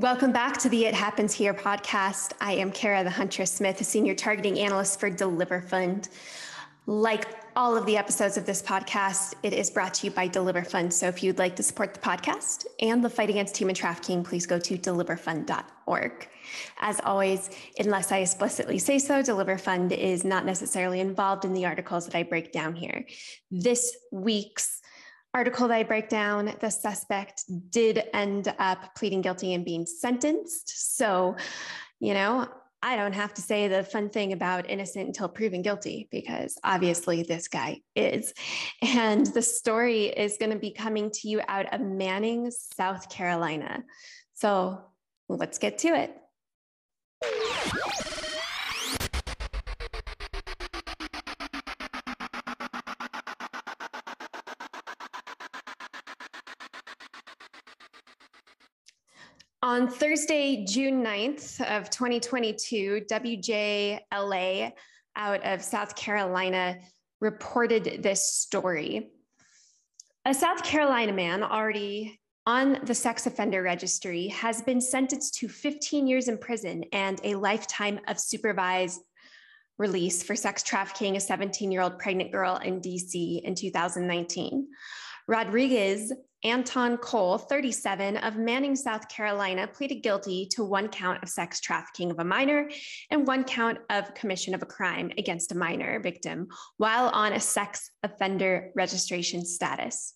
Welcome back to the It Happens Here podcast. I am Kara the Huntress Smith, a senior targeting analyst for DeliverFund. Like all of the episodes of this podcast, it is brought to you by DeliverFund. So if you'd like to support the podcast and the fight against human trafficking, please go to deliverfund.org. As always, unless I explicitly say so, DeliverFund is not necessarily involved in the articles that I break down here. This week's article that I break down, the suspect did end up pleading guilty and being sentenced. So, you know, I don't have to say the fun thing about innocent until proven guilty because obviously this guy is. And the story is going to be coming to you out of Manning, South Carolina. So let's get to it. On Thursday, June 9th of 2022, WJLA out of South Carolina reported this story. A South Carolina man already on the sex offender registry has been sentenced to 15 years in prison and a lifetime of supervised release for sex trafficking a 17 year old pregnant girl in DC in 2019. Rodregiz Antwon Cole, 37, of Manning, South Carolina, pleaded guilty to one count of sex trafficking of a minor and one count of commission of a crime against a minor victim while on a sex offender registration status.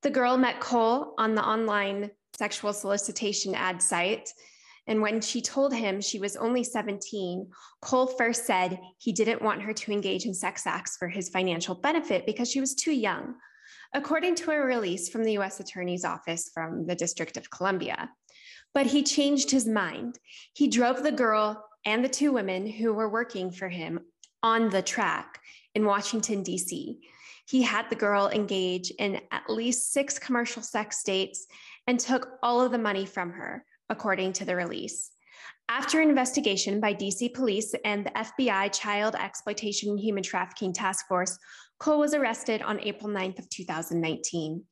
The girl met Cole on the online sexual solicitation ad site. And when she told him she was only 17, Cole first said he didn't want her to engage in sex acts for his financial benefit because she was too young according to a release from the US Attorney's Office from the District of Columbia. But he changed his mind. He drove the girl and the two women who were working for him on the track in Washington, D.C. He had the girl engage in at least six commercial sex dates and took all of the money from her, according to the release. After an investigation by DC police and the FBI Child Exploitation and Human Trafficking Task Force, Cole was arrested on April 9th of 2019.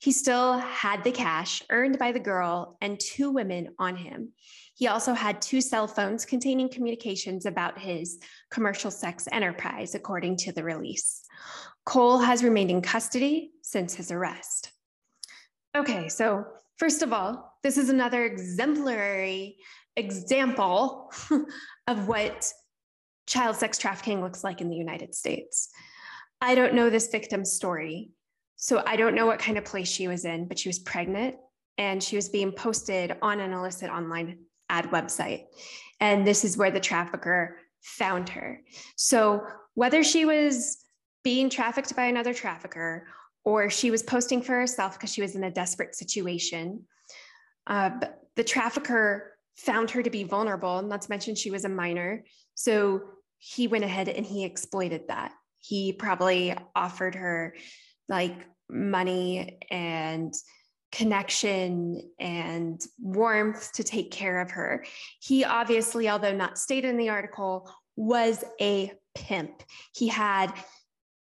He still had the cash earned by the girl and two women on him. He also had two cell phones containing communications about his commercial sex enterprise, according to the release. Cole has remained in custody since his arrest. Okay, so first of all, this is another exemplary example of what child sex trafficking looks like in the United States. I don't know this victim's story. So I don't know what kind of place she was in, but she was pregnant and she was being posted on an illicit online ad website. And this is where the trafficker found her. So whether she was being trafficked by another trafficker or she was posting for herself because she was in a desperate situation, uh, the trafficker found her to be vulnerable, not to mention she was a minor. So he went ahead and he exploited that he probably offered her like money and connection and warmth to take care of her. He obviously, although not stated in the article, was a pimp. He had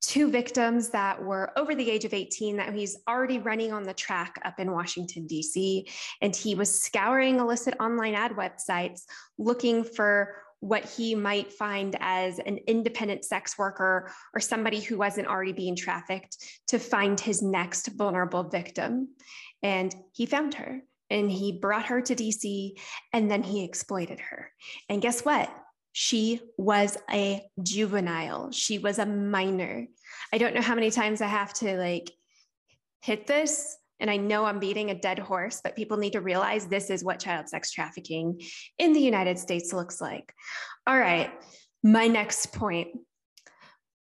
two victims that were over the age of 18 that he's already running on the track up in Washington, D.C. And he was scouring illicit online ad websites looking for what he might find as an independent sex worker or somebody who wasn't already being trafficked to find his next vulnerable victim. And he found her and he brought her to DC and then he exploited her. And guess what? She was a juvenile. She was a minor. I don't know how many times I have to like hit this and I know I'm beating a dead horse, but people need to realize this is what child sex trafficking in the United States looks like. All right, my next point.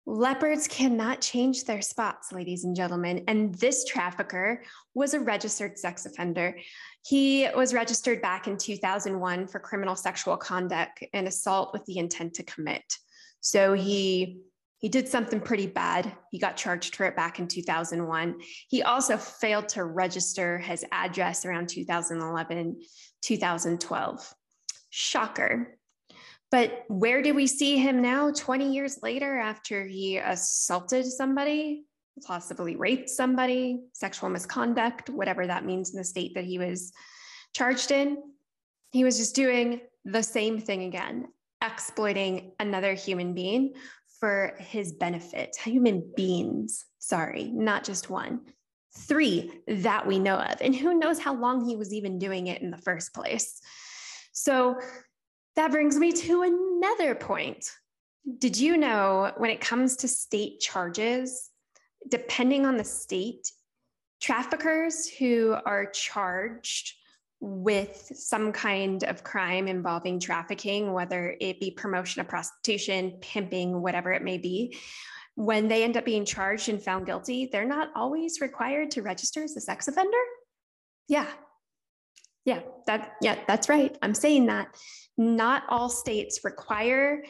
Leopards cannot change their spots, ladies and gentlemen. And this trafficker was a registered sex offender. He was registered back in 2001 for criminal sexual conduct and assault with the intent to commit. So he he did something pretty bad. He got charged for it back in 2001. He also failed to register his address around 2011, 2012. Shocker. But where do we see him now, 20 years later, after he assaulted somebody, possibly raped somebody, sexual misconduct, whatever that means in the state that he was charged in? He was just doing the same thing again, exploiting another human being for his benefit. Human beings, sorry, not just one. Three that we know of. And who knows how long he was even doing it in the first place. So that brings me to another point. Did you know when it comes to state charges, depending on the state, traffickers who are charged with some kind of crime involving trafficking, whether it be promotion of prostitution, pimping, whatever it may be, when they end up being charged and found guilty, they're not always required to register as a sex offender. Yeah. Yeah, that yeah, that's right. I'm saying that not all states require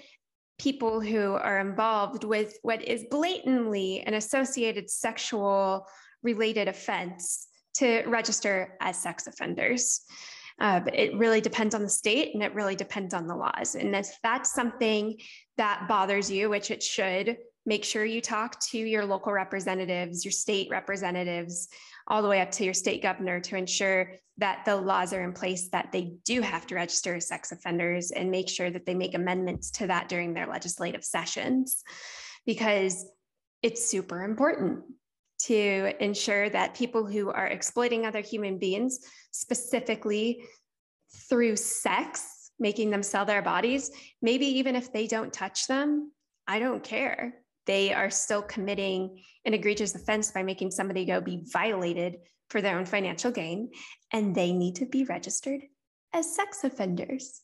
people who are involved with what is blatantly an associated sexual related offense to register as sex offenders. Uh, it really depends on the state and it really depends on the laws. And if that's something that bothers you, which it should, make sure you talk to your local representatives, your state representatives, all the way up to your state governor to ensure that the laws are in place that they do have to register as sex offenders and make sure that they make amendments to that during their legislative sessions because it's super important to ensure that people who are exploiting other human beings, specifically through sex, making them sell their bodies, maybe even if they don't touch them, I don't care. They are still committing an egregious offense by making somebody go be violated for their own financial gain, and they need to be registered as sex offenders.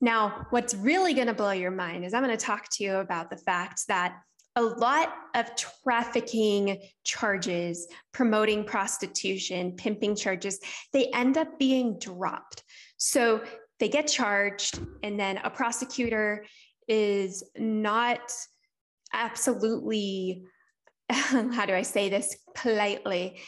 Now, what's really going to blow your mind is I'm going to talk to you about the fact that a lot of trafficking charges, promoting prostitution, pimping charges, they end up being dropped. So they get charged, and then a prosecutor is not absolutely, how do I say this politely?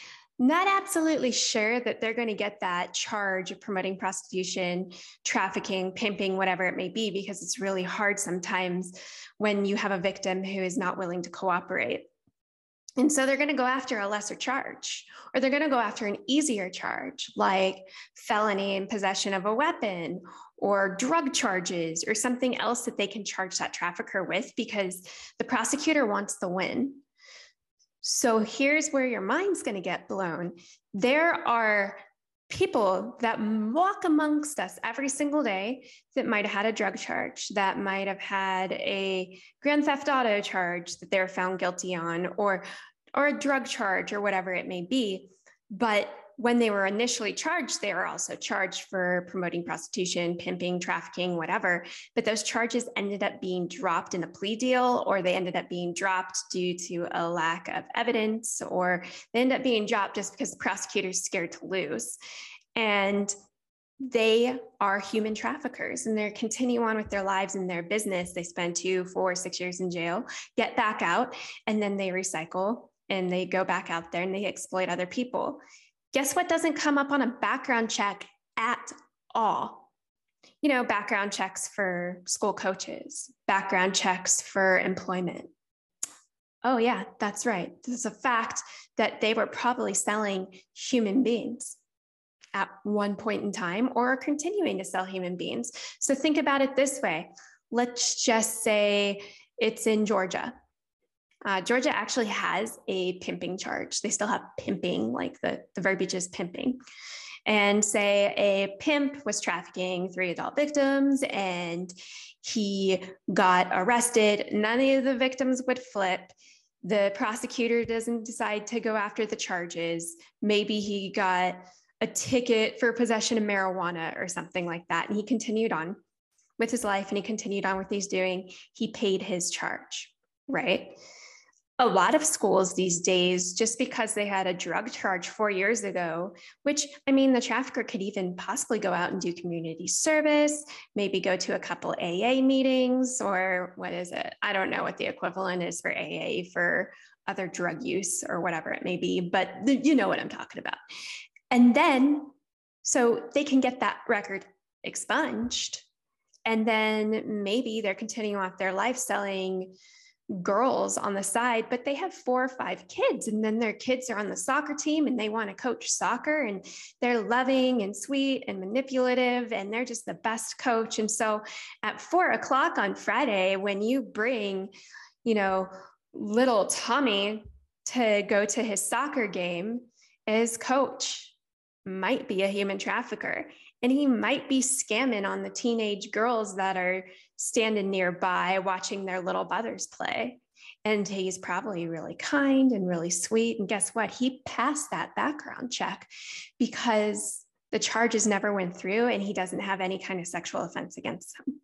not absolutely sure that they're going to get that charge of promoting prostitution, trafficking, pimping, whatever it may be, because it's really hard sometimes when you have a victim who is not willing to cooperate. And so they're going to go after a lesser charge, or they're going to go after an easier charge like felony in possession of a weapon or drug charges or something else that they can charge that trafficker with because the prosecutor wants the win. So here's where your mind's going to get blown. There are people that walk amongst us every single day that might have had a drug charge, that might have had a grand theft auto charge that they're found guilty on, or or a drug charge or whatever it may be. But when they were initially charged, they were also charged for promoting prostitution, pimping, trafficking, whatever. But those charges ended up being dropped in a plea deal, or they ended up being dropped due to a lack of evidence, or they end up being dropped just because the prosecutor's scared to lose. And they are human traffickers and they're continue on with their lives and their business. They spend two, four, six years in jail, get back out, and then they recycle and they go back out there and they exploit other people. Guess what doesn't come up on a background check at all? You know, background checks for school coaches, background checks for employment. Oh, yeah, that's right. This is a fact that they were probably selling human beings at one point in time or continuing to sell human beings. So think about it this way let's just say it's in Georgia uh, Georgia actually has a pimping charge. They still have pimping, like the, the verbiage is pimping. And say a pimp was trafficking three adult victims and he got arrested. None of the victims would flip. The prosecutor doesn't decide to go after the charges. Maybe he got a ticket for possession of marijuana or something like that. And he continued on with his life and he continued on with what he's doing. He paid his charge, right? A lot of schools these days, just because they had a drug charge four years ago, which I mean, the trafficker could even possibly go out and do community service, maybe go to a couple AA meetings, or what is it? I don't know what the equivalent is for AA for other drug use or whatever it may be, but you know what I'm talking about. And then, so they can get that record expunged. And then maybe they're continuing off their life selling girls on the side, but they have four or five kids. And then their kids are on the soccer team and they want to coach soccer and they're loving and sweet and manipulative and they're just the best coach. And so at four o'clock on Friday, when you bring, you know, little Tommy to go to his soccer game, his coach might be a human trafficker and he might be scamming on the teenage girls that are standing nearby watching their little brothers play. And he's probably really kind and really sweet. And guess what? He passed that background check because the charges never went through and he doesn't have any kind of sexual offense against him.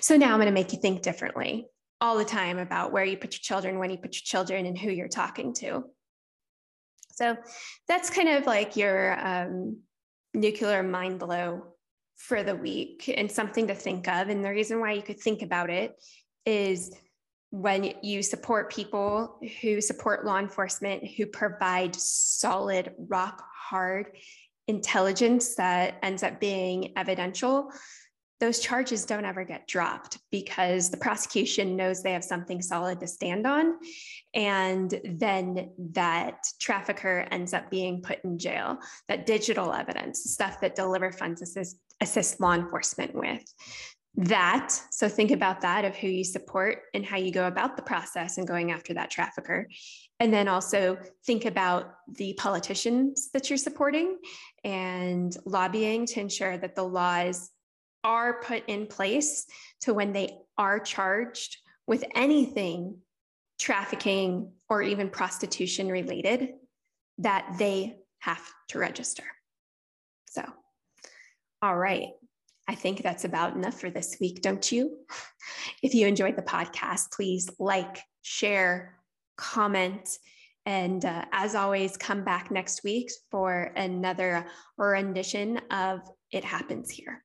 So now I'm going to make you think differently all the time about where you put your children, when you put your children, and who you're talking to. So that's kind of like your um, nuclear mind blow for the week and something to think of. And the reason why you could think about it is when you support people who support law enforcement, who provide solid, rock hard intelligence that ends up being evidential, those charges don't ever get dropped because the prosecution knows they have something solid to stand on. And then that trafficker ends up being put in jail. That digital evidence, stuff that Deliver Funds assist, assist law enforcement with. That, so think about that of who you support and how you go about the process and going after that trafficker. And then also think about the politicians that you're supporting and lobbying to ensure that the laws are put in place to when they are charged with anything trafficking or even prostitution related, that they have to register. So, all right. I think that's about enough for this week, don't you? If you enjoyed the podcast, please like, share, comment, and uh, as always, come back next week for another rendition of It Happens Here.